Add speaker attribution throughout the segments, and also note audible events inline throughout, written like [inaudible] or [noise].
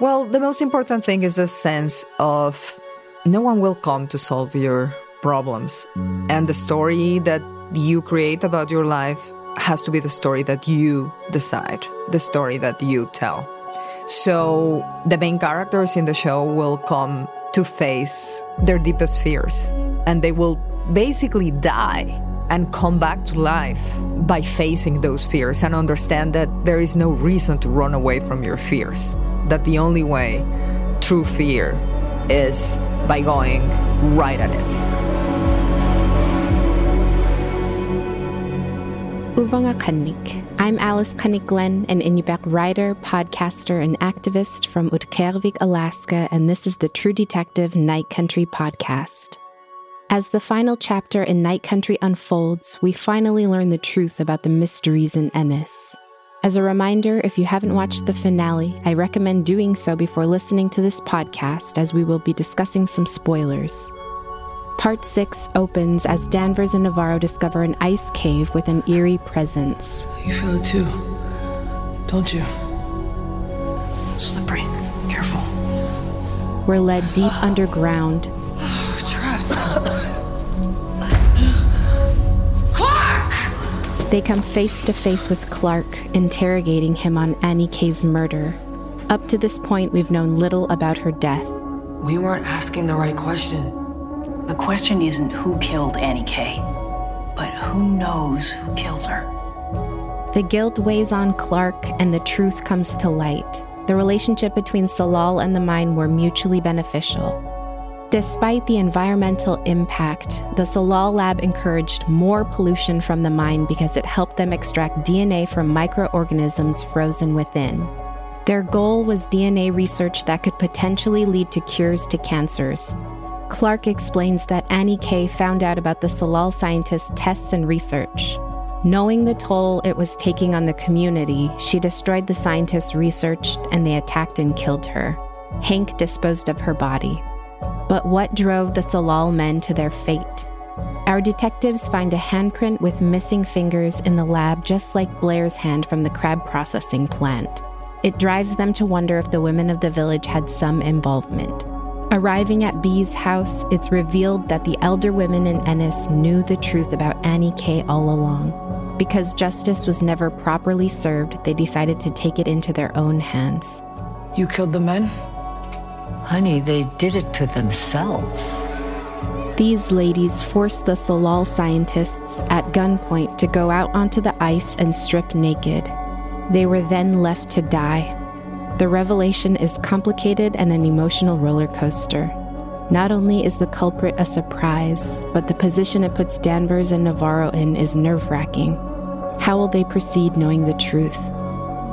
Speaker 1: Well, the most important thing is the sense of no one will come to solve your problems. And the story that you create about your life has to be the story that you decide, the story that you tell. So the main characters in the show will come to face their deepest fears and they will basically die and come back to life by facing those fears and understand that there is no reason to run away from your fears. That the only way through fear is by going right at it.
Speaker 2: Uvanga. I'm Alice Qannik Glenn, an Inupiaq writer, podcaster, and activist from Utqiagvik, Alaska, and this is the True Detective Night Country podcast. As the final chapter in Night Country unfolds, we finally learn the truth about the mysteries in Ennis. As a reminder, if you haven't watched the finale, I recommend doing so before listening to this podcast, as we will be discussing some spoilers. Part 6 opens as Danvers and Navarro discover an ice cave with an eerie presence.
Speaker 3: You feel it too, don't you?
Speaker 4: It's slippery. Careful.
Speaker 2: We're led deep underground. They come face to face with Clark, interrogating him on Annie K's murder. Up to this point, we've known little about her death.
Speaker 3: We weren't asking the right question.
Speaker 4: The question isn't who killed Annie K, but who knows who killed her.
Speaker 2: The guilt weighs on Clark, and the truth comes to light. The relationship between Tsalal and the mine were mutually beneficial. Despite the environmental impact, the Tsalal lab encouraged more pollution from the mine because it helped them extract DNA from microorganisms frozen within. Their goal was DNA research that could potentially lead to cures to cancers. Clark explains that Annie K found out about the Tsalal scientists' tests and research. Knowing the toll it was taking on the community, she destroyed the scientists' research and they attacked and killed her. Hank disposed of her body. But what drove the Tsalal men to their fate? Our detectives find a handprint with missing fingers in the lab, just like Blair's hand from the crab processing plant. It drives them to wonder if the women of the village had some involvement. Arriving at Bee's house, it's revealed that the elder women in Ennis knew the truth about Annie K all along. Because justice was never properly served, they decided to take it into their own hands.
Speaker 3: You killed the men?
Speaker 5: Honey, they did it to themselves.
Speaker 2: These ladies forced the Tsalal scientists at gunpoint to go out onto the ice and strip naked. They were then left to die. The revelation is complicated and an emotional roller coaster. Not only is the culprit a surprise, but the position it puts Danvers and Navarro in is nerve wracking. How will they proceed knowing the truth?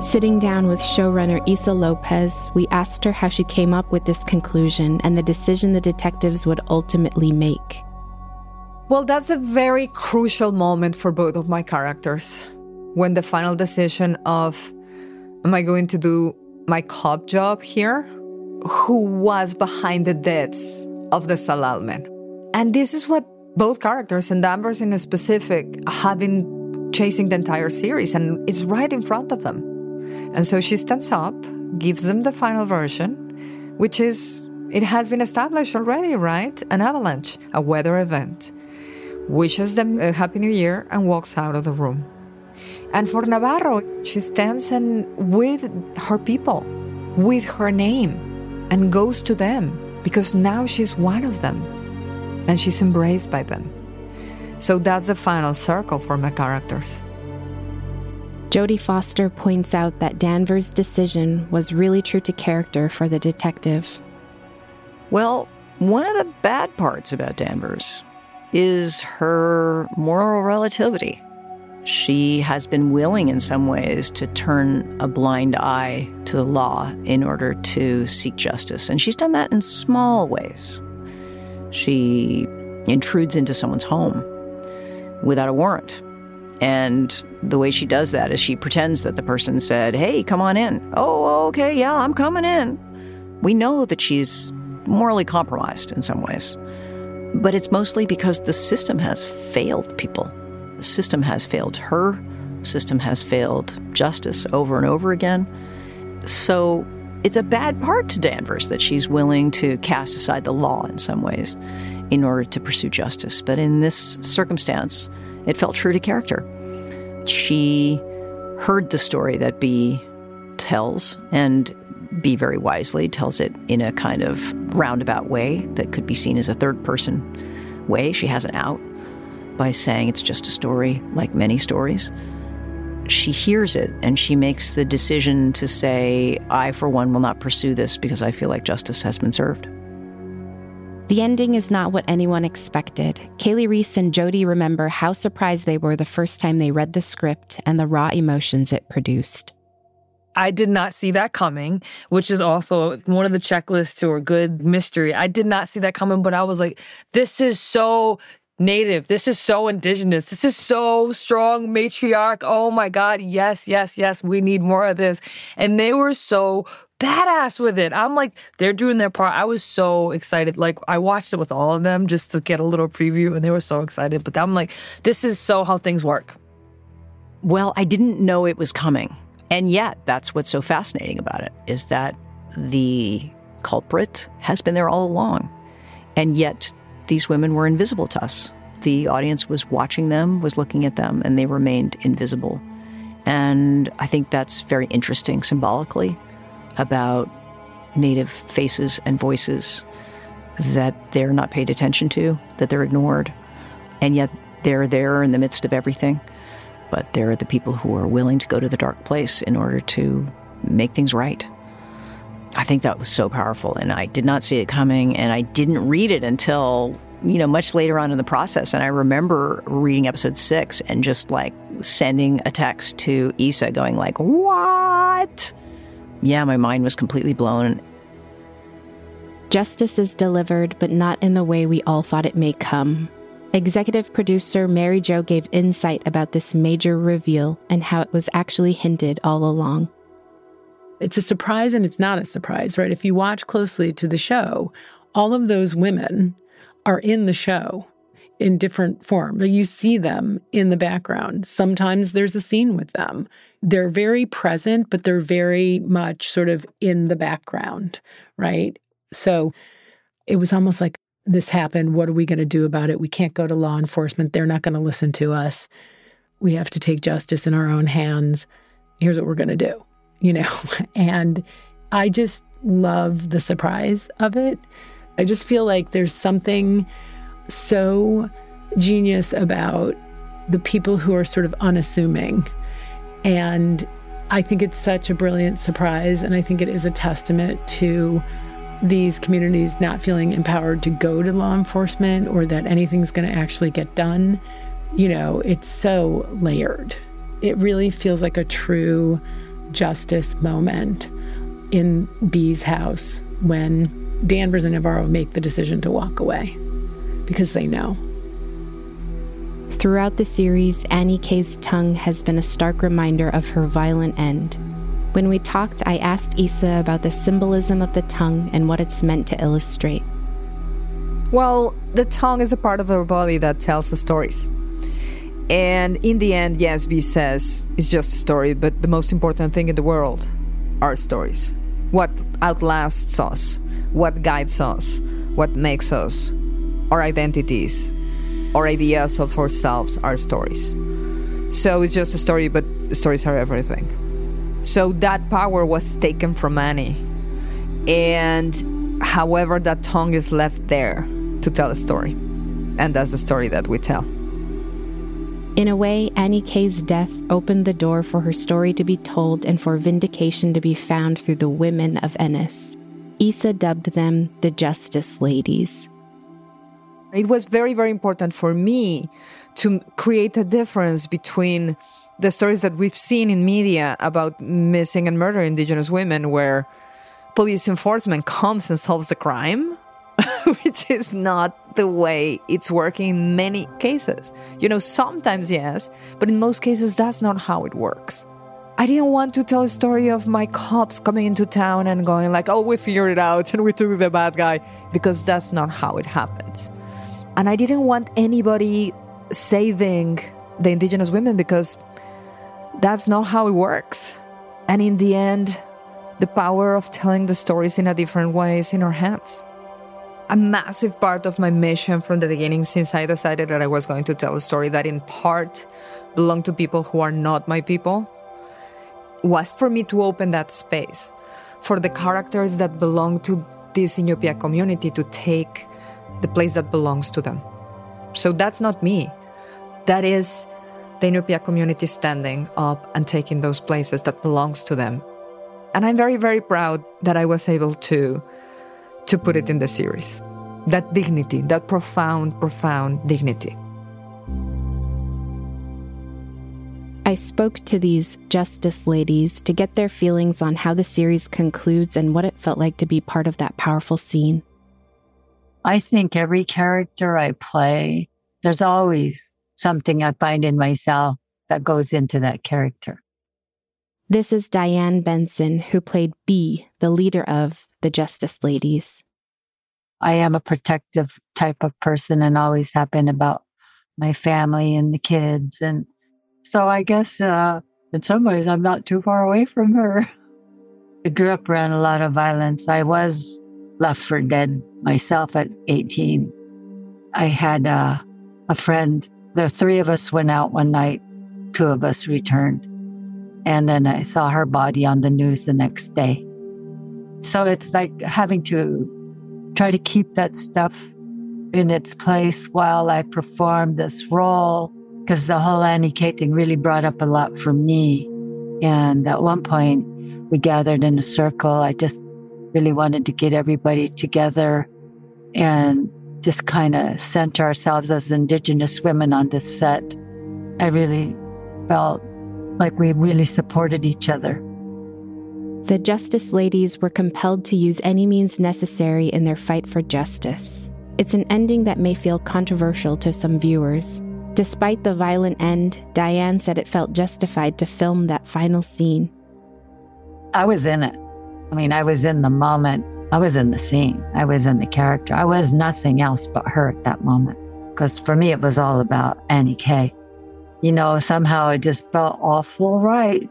Speaker 2: Sitting down with showrunner Issa Lopez, we asked her how she came up with this conclusion and the decision the detectives would ultimately make.
Speaker 1: Well, that's a very crucial moment for both of my characters. When the final decision of, am I going to do my cop job here? Who was behind the deaths of the Tsalal men? And this is what both characters, and Danvers in specific, have been chasing the entire series, and it's right in front of them. And so she stands up, gives them the final version, which is it has been established already, right? An avalanche, a weather event, wishes them a happy new year, and walks out of the room. And for Navarro, she stands and with her people, with her name, and goes to them because now she's one of them and she's embraced by them. So that's the final circle for my characters.
Speaker 2: Jodie Foster points out that Danvers' decision was really true to character for the detective.
Speaker 6: Well, one of the bad parts about Danvers is her moral relativity. She has been willing in some ways to turn a blind eye to the law in order to seek justice. And she's done that in small ways. She intrudes into someone's home without a warrant. And the way she does that is she pretends that the person said, Hey, come on in. Oh, okay, yeah, I'm coming in. We know that she's morally compromised in some ways. But it's mostly because the system has failed people. The system has failed her, system has failed justice over and over again. So it's a bad part to Danvers that she's willing to cast aside the law in some ways in order to pursue justice. But in this circumstance, it felt true to character. She heard the story that Bee tells, and Bee very wisely tells it in a kind of roundabout way that could be seen as a third person way. She has an out by saying it's just a story, like many stories. She hears it and she makes the decision to say, I, for one, will not pursue this because I feel like justice has been served.
Speaker 2: The ending is not what anyone expected. Kali Reis and Jodie remember how surprised they were the first time they read the script and the raw emotions it produced.
Speaker 7: I did not see that coming, which is also one of the checklists to a good mystery. I did not see that coming, but I was like, this is so native. This is so indigenous. This is so strong matriarch. Oh my God. Yes, yes, yes. We need more of this. And they were so badass with it. I'm like, they're doing their part. I was so excited. Like, I watched it with all of them just to get a little preview, and they were so excited. But I'm like, this is so how things work.
Speaker 6: Well, I didn't know it was coming. And yet, that's what's so fascinating about it is that the culprit has been there all along. And yet, these women were invisible to us. The audience was watching them, was looking at them, and they remained invisible. And I think that's very interesting symbolically about Native faces and voices that they're not paid attention to, that they're ignored, and yet they're there in the midst of everything. But they're the people who are willing to go to the dark place in order to make things right. I think that was so powerful, and I did not see it coming, and I didn't read it until you know much later on in the process. And I remember reading episode six and just like sending a text to Issa, going like, "What?" Yeah, my mind was completely blown.
Speaker 2: Justice is delivered, but not in the way we all thought it may come. Executive producer Mari Jo gave insight about this major reveal and how it was actually hinted all along.
Speaker 8: It's a surprise and it's not a surprise, right? If you watch closely to the show, all of those women are in the show in different form. You see them in the background. Sometimes there's a scene with them. They're very present, but they're very much sort of in the background, right? So it was almost like this happened. What are we going to do about it? We can't go to law enforcement. They're not going to listen to us. We have to take justice in our own hands. Here's what we're going to do, you know? [laughs] And I just love the surprise of it. I just feel like there's something so genius about the people who are sort of unassuming. And I think it's such a brilliant surprise. And I think it is a testament to these communities not feeling empowered to go to law enforcement or that anything's going to actually get done. You know, it's so layered. It really feels like a true justice moment in Bee's house when Danvers and Navarro make the decision to walk away because they know.
Speaker 2: Throughout the series, Annie K's tongue has been a stark reminder of her violent end. When we talked, I asked Issa about the symbolism of the tongue and what it's meant to illustrate.
Speaker 1: Well, the tongue is a part of our body that tells the stories. And in the end, yes, Bee says it's just a story, but the most important thing in the world are stories. What outlasts us, what guides us, what makes us, our identities, our ideas of ourselves, our stories. So it's just a story, but stories are everything. So that power was taken from Annie. And however, that tongue is left there to tell a story. And that's the story that we tell.
Speaker 2: In a way, Annie K's death opened the door for her story to be told and for vindication to be found through the women of Ennis. Issa dubbed them the Justice Ladies.
Speaker 1: It was very, very important for me to create a difference between the stories that we've seen in media about missing and murder indigenous women where police enforcement comes and solves the crime [laughs] which is not the way it's working in many cases. You know sometimes yes but in most cases that's not how it works. I didn't want to tell a story of my cops coming into town and going like oh we figured it out and we took the bad guy because that's not how it happens and i didn't want anybody saving the indigenous women because that's not how it works. And in the end, the power of telling the stories in a different way is in our hands. A massive part of my mission from the beginning, since I decided that I was going to tell a story that in part belonged to people who are not my people, was for me to open that space for the characters that belong to this Iñupiaq community to take the place that belongs to them. So that's not me. That is the Iñupiaq community standing up and taking those places that belongs to them. And I'm very, very proud that I was able to to put it in the series. That dignity, that profound, profound dignity.
Speaker 2: I spoke to these Justice ladies to get their feelings on how the series concludes and what it felt like to be part of that powerful scene.
Speaker 5: I think every character I play, there's always something I find in myself that goes into that character.
Speaker 2: This is Diane Benson, who played Bee, the leader of the Justice Ladies.
Speaker 5: I am a protective type of person and always have been about my family and the kids. And so I guess uh, in some ways I'm not too far away from her. [laughs] I grew up around a lot of violence. I was left for dead myself at 18. I had uh, a friend. The three of us went out one night. Two of us returned. And then I saw her body on the news the next day. So it's like having to try to keep that stuff in its place while I perform this role because the whole Annie K thing really brought up a lot for me. And at one point, we gathered in a circle. I just really wanted to get everybody together and just kind of center ourselves as Indigenous women on this set. I really felt like we really supported each other.
Speaker 2: The Justice Ladies were compelled to use any means necessary in their fight for justice. It's an ending that may feel controversial to some viewers, Despite the violent end, Diane said it felt justified to film that final scene.
Speaker 5: I was in it. I mean, I was in the moment. I was in the scene. I was in the character. I was nothing else but her at that moment. Because for me, it was all about Annie K. You know, somehow it just felt awful right.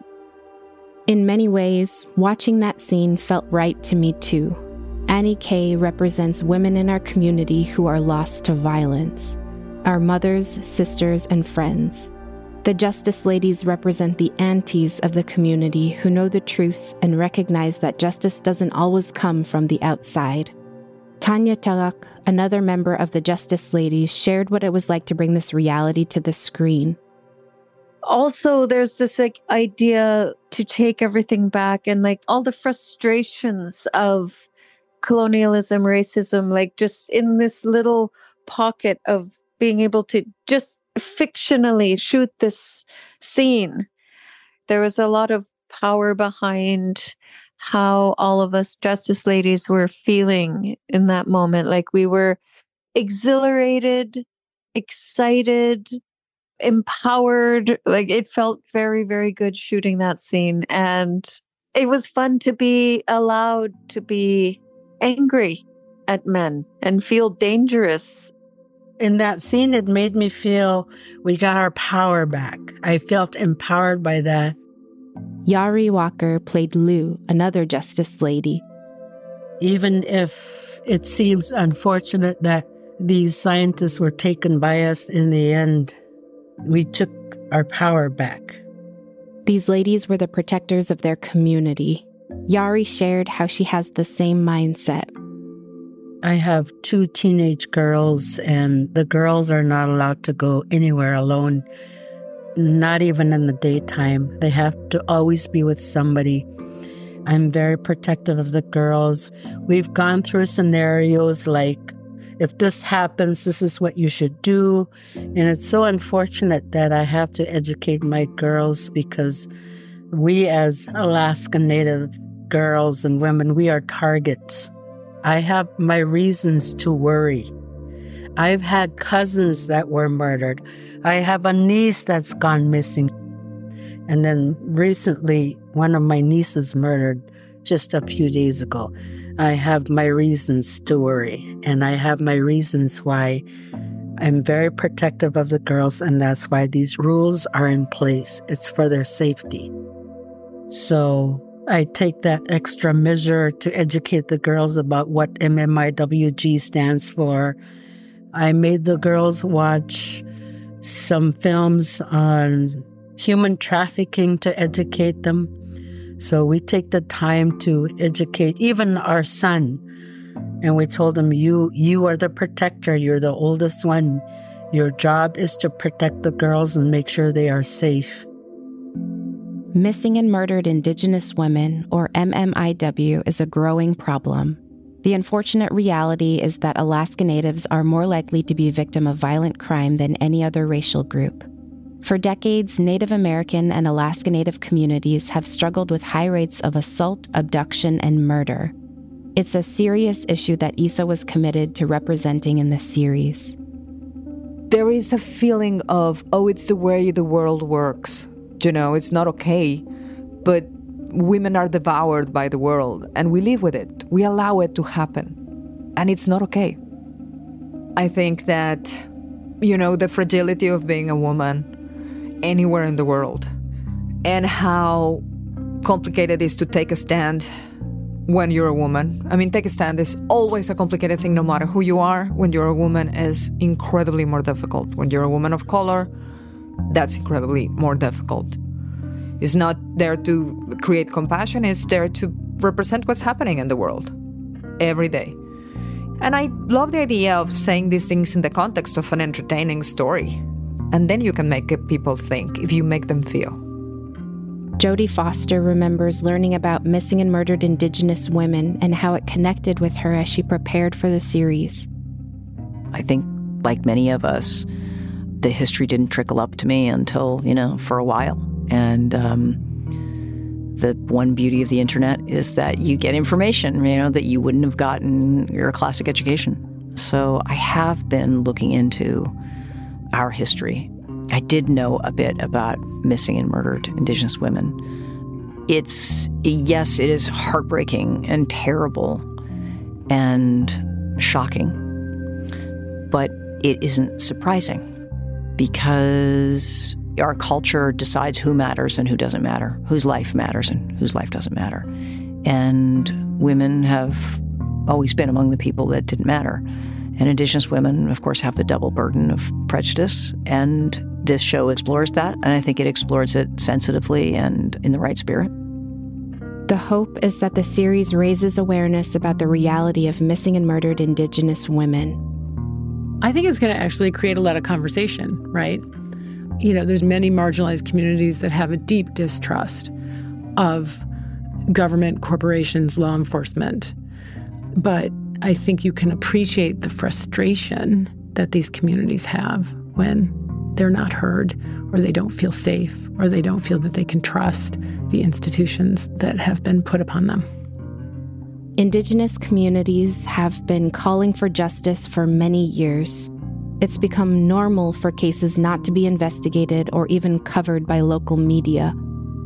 Speaker 2: In many ways, watching that scene felt right to me too. Annie K represents women in our community who are lost to violence our mothers, sisters, and friends. The Justice Ladies represent the aunties of the community who know the truths and recognize that justice doesn't always come from the outside. Tanya Tagaq, another member of the Justice Ladies, shared what it was like to bring this reality to the screen.
Speaker 9: Also, there's this like idea to take everything back and like all the frustrations of colonialism, racism, like just in this little pocket of being able to just fictionally shoot this scene. There was a lot of power behind how all of us Justice Ladies were feeling in that moment. Like we were exhilarated, excited, empowered. Like it felt very, very good shooting that scene. And it was fun to be allowed to be angry at men and feel dangerous
Speaker 10: in that scene, it made me feel we got our power back. I felt empowered by that.
Speaker 2: Yari Walker played Lou, another Justice Lady.
Speaker 10: Even if it seems unfortunate that these scientists were taken by us in the end, we took our power back.
Speaker 2: These ladies were the protectors of their community. Yari shared how she has the same mindset.
Speaker 10: I have two teenage girls, and the girls are not allowed to go anywhere alone, not even in the daytime. They have to always be with somebody. I'm very protective of the girls. We've gone through scenarios like, if this happens, this is what you should do. And it's so unfortunate that I have to educate my girls because we, as Alaska Native girls and women, we are targets I have my reasons to worry. I've had cousins that were murdered. I have a niece that's gone missing. And then recently, one of my nieces murdered just a few days ago. I have my reasons to worry, and I have my reasons why I'm very protective of the girls, and that's why these rules are in place. It's for their safety. So I take that extra measure to educate the girls about what MMIWG stands for. I made the girls watch some films on human trafficking to educate them. So we take the time to educate even our son. And we told him, you, you are the protector. You're the oldest one. Your job is to protect the girls and make sure they are safe.
Speaker 2: Missing and murdered Indigenous women, or MMIW, is a growing problem. The unfortunate reality is that Alaska Natives are more likely to be victim of violent crime than any other racial group. For decades, Native American and Alaska Native communities have struggled with high rates of assault, abduction, and murder. It's a serious issue that Issa was committed to representing in this series.
Speaker 1: There is a feeling of, oh, it's the way the world works. You know, it's not okay. But women are devoured by the world and we live with it. We allow it to happen. And it's not okay. I think that, you know, the fragility of being a woman anywhere in the world and how complicated it is to take a stand when you're a woman. I mean, take a stand is always a complicated thing, no matter who you are. When you're a woman, is incredibly more difficult. When you're a woman of color, that's incredibly more difficult. It's not there to create compassion, it's there to represent what's happening in the world every day. And I love the idea of saying these things in the context of an entertaining story. And then you can make people think if you make them feel.
Speaker 2: Jodie Foster remembers learning about missing and murdered Indigenous women and how it connected with her as she prepared for the series.
Speaker 6: I think, like many of us, the history didn't trickle up to me until, you know, for a while. And um, the one beauty of the internet is that you get information, you know, that you wouldn't have gotten your classic education. So I have been looking into our history. I did know a bit about missing and murdered Indigenous women. It's, yes, it is heartbreaking and terrible and shocking, but it isn't surprising because our culture decides who matters and who doesn't matter, whose life matters and whose life doesn't matter. And women have always been among the people that didn't matter. And Indigenous women, of course, have the double burden of prejudice. And this show explores that. And I think it explores it sensitively and in the right spirit.
Speaker 2: The hope is that the series raises awareness about the reality of missing and murdered Indigenous women.
Speaker 8: I think it's going to actually create a lot of conversation, right? you know, there's many marginalized communities that have a deep distrust of government, corporations, law enforcement. But I think you can appreciate the frustration that these communities have when they're not heard or they don't feel safe or they don't feel that they can trust the institutions that have been put upon them.
Speaker 2: Indigenous communities have been calling for justice for many years. It's become normal for cases not to be investigated or even covered by local media.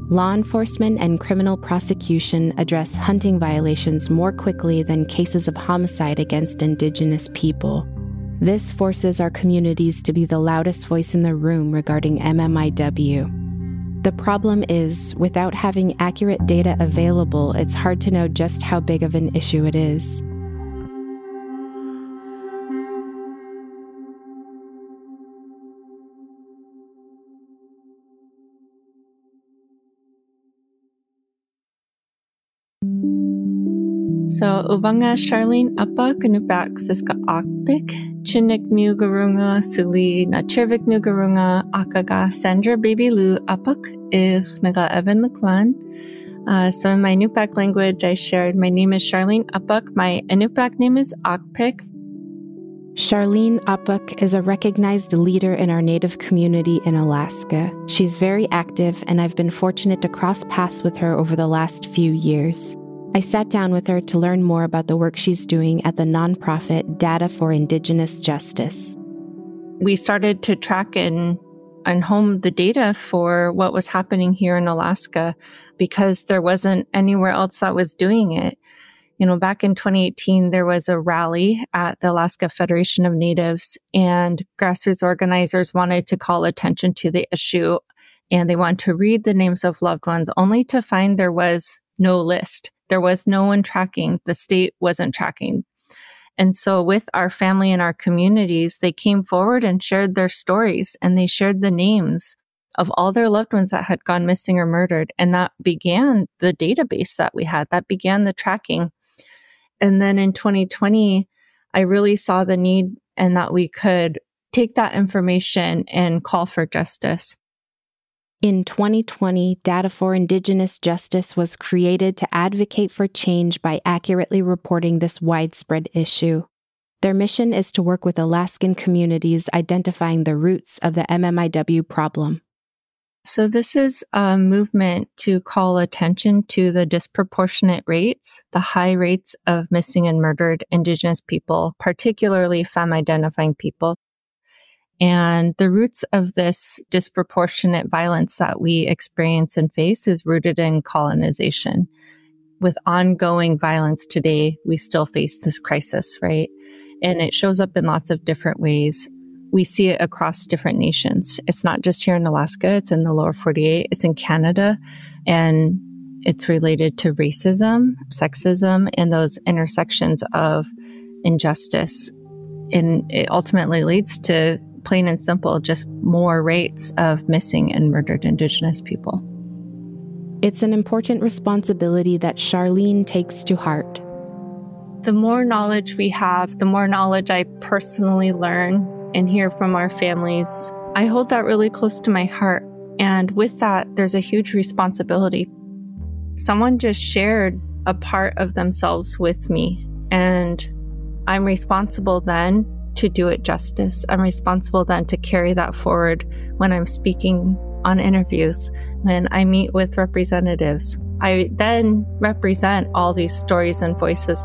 Speaker 2: Law enforcement and criminal prosecution address hunting violations more quickly than cases of homicide against Indigenous people. This forces our communities to be the loudest voice in the room regarding MMIW. The problem is, without having accurate data available, it's hard to know just how big of an issue it is.
Speaker 11: So Uvanga Charlene Apa Kanupak Siska Akpik Chinik Mugarunga Suli Nachirvik Mugarunga Akaga Sandra Baby Lu Apak Ich Naga Evan Clan. Uh, so in my Nupak language, I shared my name is Charlene Apok. My Inupiaq name is Akpik.
Speaker 2: Charlene Apok is a recognized leader in our Native community in Alaska. She's very active, and I've been fortunate to cross paths with her over the last few years. I sat down with her to learn more about the work she's doing at the nonprofit Data for Indigenous Justice.
Speaker 11: We started to track and, and home the data for what was happening here in Alaska because there wasn't anywhere else that was doing it. You know, back in 2018, there was a rally at the Alaska Federation of Natives, and grassroots organizers wanted to call attention to the issue and they wanted to read the names of loved ones only to find there was no list. There was no one tracking. The state wasn't tracking. And so with our family and our communities, they came forward and shared their stories and they shared the names of all their loved ones that had gone missing or murdered. And that began the database that we had, that began the tracking. And then in 2020, I really saw the need and that we could take that information and call for justice.
Speaker 2: In 2020, Data for Indigenous Justice was created to advocate for change by accurately reporting this widespread issue. Their mission is to work with Alaskan communities identifying the roots of the MMIW problem.
Speaker 11: So, this is a movement to call attention to the disproportionate rates, the high rates of missing and murdered Indigenous people, particularly femme identifying people, and the roots of this disproportionate violence that we experience and face is rooted in colonization. With ongoing violence today, we still face this crisis, right? And it shows up in lots of different ways. We see it across different nations. It's not just here in Alaska, it's in the lower 48, it's in Canada, and it's related to racism, sexism, and those intersections of injustice. And it ultimately leads to plain and simple, just more rates of missing and murdered Indigenous people.
Speaker 2: It's an important responsibility that Charlene takes to heart.
Speaker 11: The more knowledge we have, the more knowledge I personally learn and hear from our families, I hold that really close to my heart. And with that, there's a huge responsibility. Someone just shared a part of themselves with me, and I'm responsible then to do it justice. I'm responsible then to carry that forward when I'm speaking on interviews, when I meet with representatives. I then represent all these stories and voices,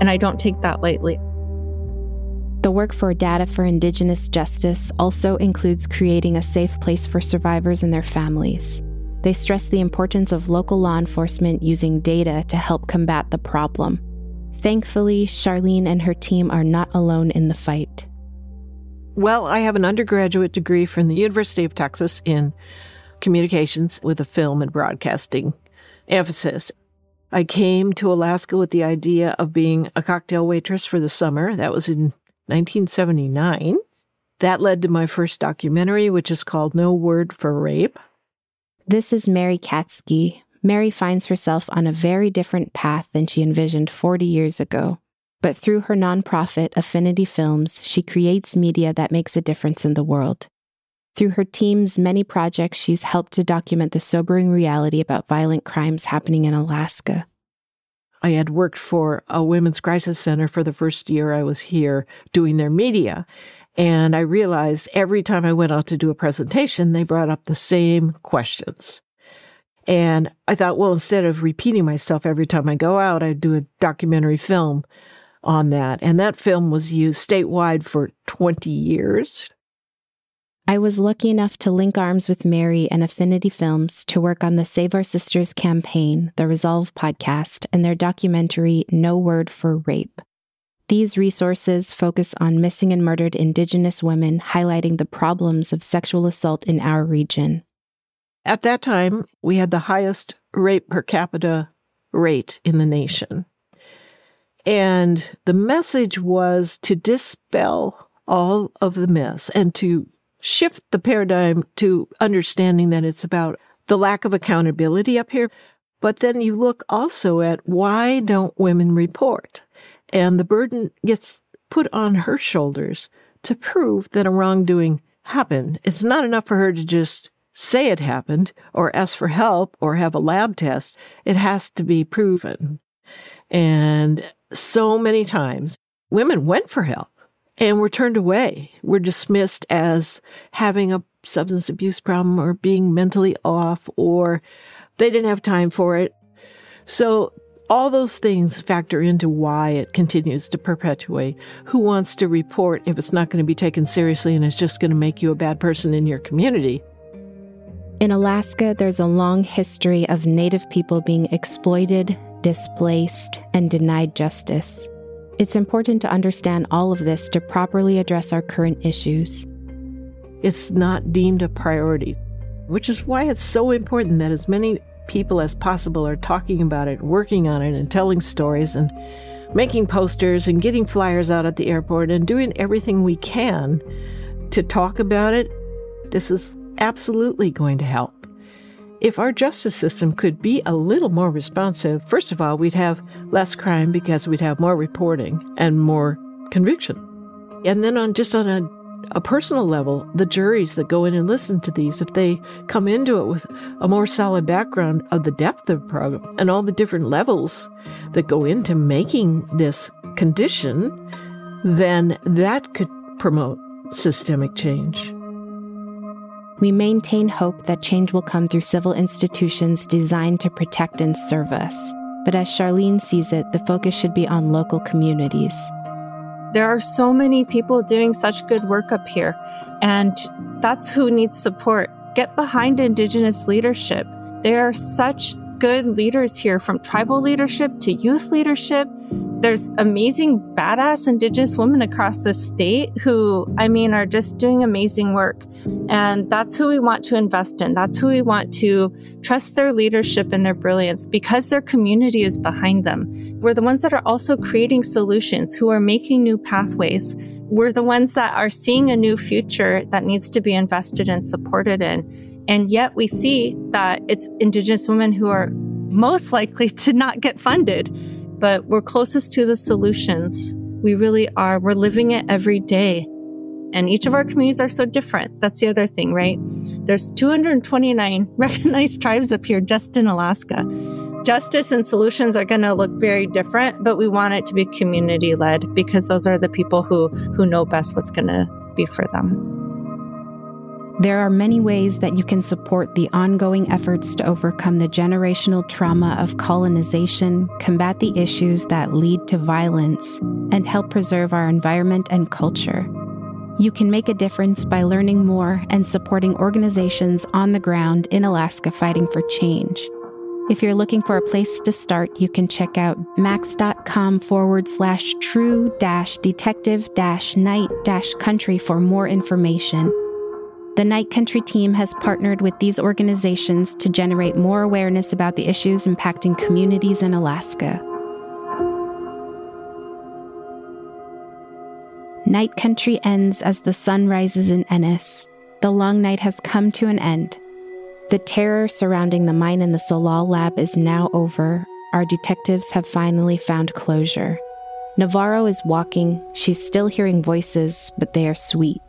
Speaker 11: and I don't take that lightly.
Speaker 2: The work for Data for Indigenous Justice also includes creating a safe place for survivors and their families. They stress the importance of local law enforcement using data to help combat the problem. Thankfully, Charlene and her team are not alone in the fight.
Speaker 12: Well, I have an undergraduate degree from the University of Texas in communications with a film and broadcasting emphasis. I came to Alaska with the idea of being a cocktail waitress for the summer. That was in 1979. That led to my first documentary, which is called No Word for Rape.
Speaker 2: This is Mary Katzke, Mary finds herself on a very different path than she envisioned 40 years ago. But through her nonprofit, Affinity Films, she creates media that makes a difference in the world. Through her team's many projects, she's helped to document the sobering reality about violent crimes happening in Alaska.
Speaker 12: I had worked for a women's crisis center for the first year I was here doing their media. And I realized every time I went out to do a presentation, they brought up the same questions. And I thought, well, instead of repeating myself every time I go out, I'd do a documentary film on that. And that film was used statewide for 20 years.
Speaker 2: I was lucky enough to link arms with Mary and Affinity Films to work on the Save Our Sisters campaign, the Resolve podcast, and their documentary No Word for Rape. These resources focus on missing and murdered Indigenous women, highlighting the problems of sexual assault in our region.
Speaker 12: At that time, we had the highest rape per capita rate in the nation. And the message was to dispel all of the myths and to shift the paradigm to understanding that it's about the lack of accountability up here. But then you look also at why don't women report? And the burden gets put on her shoulders to prove that a wrongdoing happened. It's not enough for her to just say it happened or ask for help or have a lab test. It has to be proven. And so many times women went for help and were turned away, were dismissed as having a substance abuse problem or being mentally off or they didn't have time for it. So all those things factor into why it continues to perpetuate. Who wants to report if it's not going to be taken seriously and it's just going to make you a bad person in your community?
Speaker 2: In Alaska, there's a long history of Native people being exploited, displaced, and denied justice. It's important to understand all of this to properly address our current issues.
Speaker 12: It's not deemed a priority, which is why it's so important that as many people as possible are talking about it, working on it, and telling stories, and making posters, and getting flyers out at the airport, and doing everything we can to talk about it, this is absolutely going to help. If our justice system could be a little more responsive, first of all, we'd have less crime because we'd have more reporting and more conviction. And then on just on a a personal level, the juries that go in and listen to these, if they come into it with a more solid background of the depth of the program and all the different levels that go into making this condition, then that could promote systemic change.
Speaker 2: We maintain hope that change will come through civil institutions designed to protect and serve us. But as Charlene sees it, the focus should be on local communities.
Speaker 11: There are so many people doing such good work up here, and that's who needs support. Get behind Indigenous leadership. There are such good leaders here from tribal leadership to youth leadership there's amazing, badass Indigenous women across the state who, I mean, are just doing amazing work. And that's who we want to invest in. That's who we want to trust their leadership and their brilliance because their community is behind them. We're the ones that are also creating solutions, who are making new pathways. We're the ones that are seeing a new future that needs to be invested and supported in. And yet we see that it's Indigenous women who are most likely to not get funded but we're closest to the solutions. We really are. We're living it every day. And each of our communities are so different. That's the other thing, right? There's 229 [laughs] recognized tribes up here just in Alaska. Justice and solutions are going to look very different, but we want it to be community led because those are the people who, who know best what's going to be for them.
Speaker 2: There are many ways that you can support the ongoing efforts to overcome the generational trauma of colonization, combat the issues that lead to violence, and help preserve our environment and culture. You can make a difference by learning more and supporting organizations on the ground in Alaska fighting for change. If you're looking for a place to start, you can check out max.com forward slash true dash detective dash night dash country for more information. The Night Country team has partnered with these organizations to generate more awareness about the issues impacting communities in Alaska. Night Country ends as the sun rises in Ennis. The long night has come to an end. The terror surrounding the mine and the Tsalal lab is now over. Our detectives have finally found closure. Navarro is walking. She's still hearing voices, but they are sweet.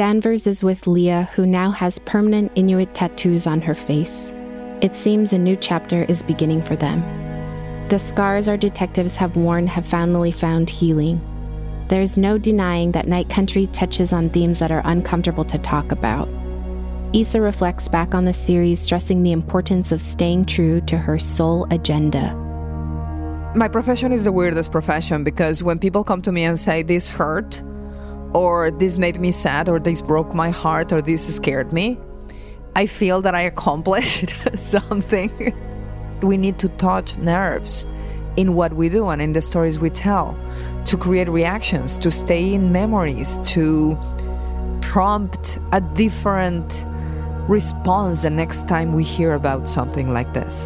Speaker 2: Danvers is with Leah, who now has permanent Inuit tattoos on her face. It seems a new chapter is beginning for them. The scars our detectives have worn have finally found healing. There's no denying that Night Country touches on themes that are uncomfortable to talk about. Issa reflects back on the series, stressing the importance of staying true to her sole agenda.
Speaker 1: My profession is the weirdest profession because when people come to me and say, This hurt, or this made me sad, or this broke my heart, or this scared me, I feel that I accomplished [laughs] something. we need to touch nerves in what we do and in the stories we tell to create reactions, to stay in memories, to prompt a different response the next time we hear about something like this.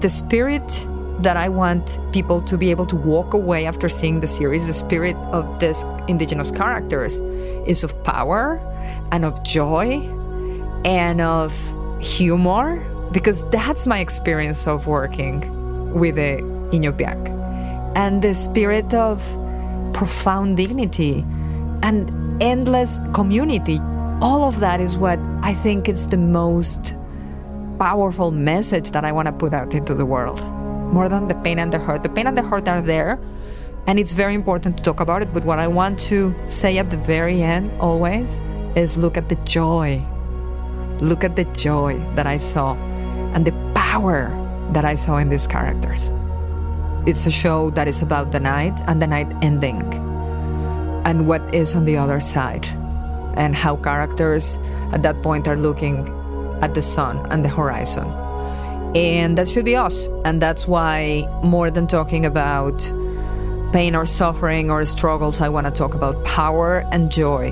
Speaker 1: The spirit that I want people to be able to walk away after seeing the series. The spirit of these indigenous characters is of power and of joy and of humor, because that's my experience of working with the Iñupiaq. And the spirit of profound dignity and endless community. All of that is what I think is the most powerful message that I want to put out into the world more than the pain and the hurt. The pain and the hurt are there, and it's very important to talk about it. But what I want to say at the very end always is look at the joy. Look at the joy that I saw and the power that I saw in these characters. It's a show that is about the night and the night ending and what is on the other side and how characters at that point are looking at the sun and the horizon. And that should be us. And that's why, more than talking about pain or suffering or struggles, I want to talk about power and joy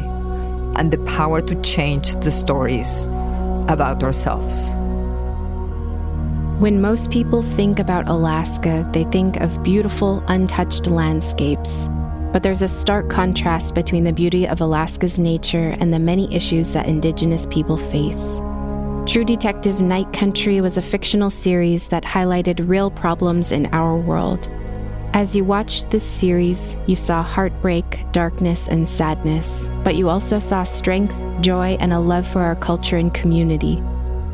Speaker 1: and the power to change the stories about ourselves.
Speaker 2: When most people think about Alaska, they think of beautiful, untouched landscapes. But there's a stark contrast between the beauty of Alaska's nature and the many issues that Indigenous people face. True Detective Night Country was a fictional series that highlighted real problems in our world. As you watched this series, you saw heartbreak, darkness, and sadness, but you also saw strength, joy, and a love for our culture and community.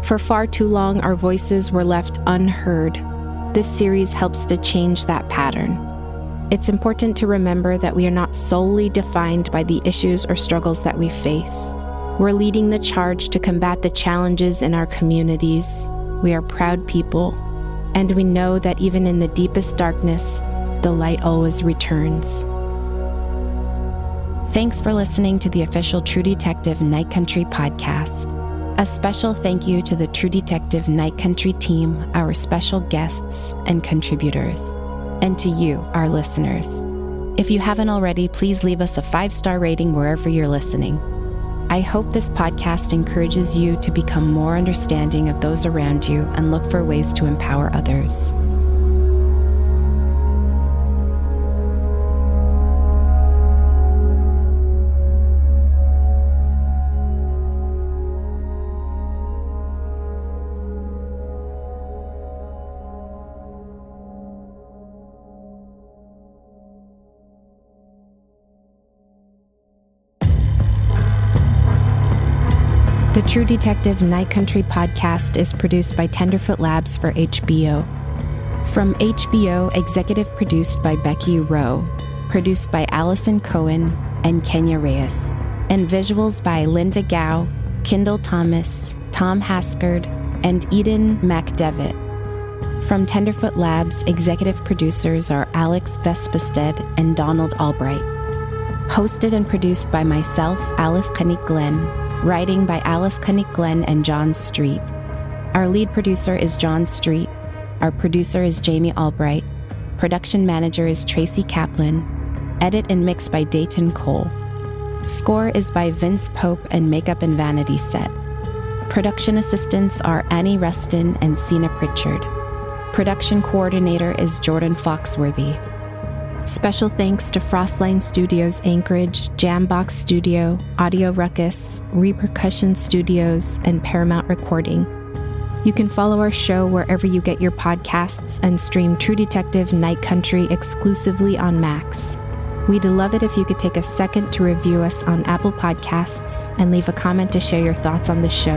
Speaker 2: For far too long, our voices were left unheard. This series helps to change that pattern. It's important to remember that we are not solely defined by the issues or struggles that we face. We're leading the charge to combat the challenges in our communities. We are proud people, and we know that even in the deepest darkness, the light always returns. Thanks for listening to the official True Detective Night Country podcast. A special thank you to the True Detective Night Country team, our special guests and contributors, and to you, our listeners. If you haven't already, please leave us a five star rating wherever you're listening. I hope this podcast encourages you to become more understanding of those around you and look for ways to empower others. True Detective Night Country podcast is produced by Tenderfoot Labs for HBO. From HBO, executive produced by Becky Rowe, produced by Allison Cohen and Kenya Reyes, and visuals by Linda Gao, Kindle Thomas, Tom Haskard, and Eden MacDevitt. From Tenderfoot Labs, executive producers are Alex Vespestead and Donald Albright. Hosted and produced by myself, Alice Qannik Glenn, writing by Alice Qannik Glenn and John Street. Our lead producer is John Street. Our producer is Jamie Albright. Production manager is Tracy Kaplan. Edit and mix by Dayton Cole. Score is by Vince Pope and Makeup and Vanity Set. Production assistants are Annie Reston and Sina Pritchard. Production coordinator is Jordan Foxworthy. Special thanks to Frostline Studios Anchorage, Jambox Studio, Audio Ruckus, Repercussion Studios, and Paramount Recording. You can follow our show wherever you get your podcasts and stream True Detective Night Country exclusively on Max. We'd love it if you could take a second to review us on Apple Podcasts and leave a comment to share your thoughts on the show.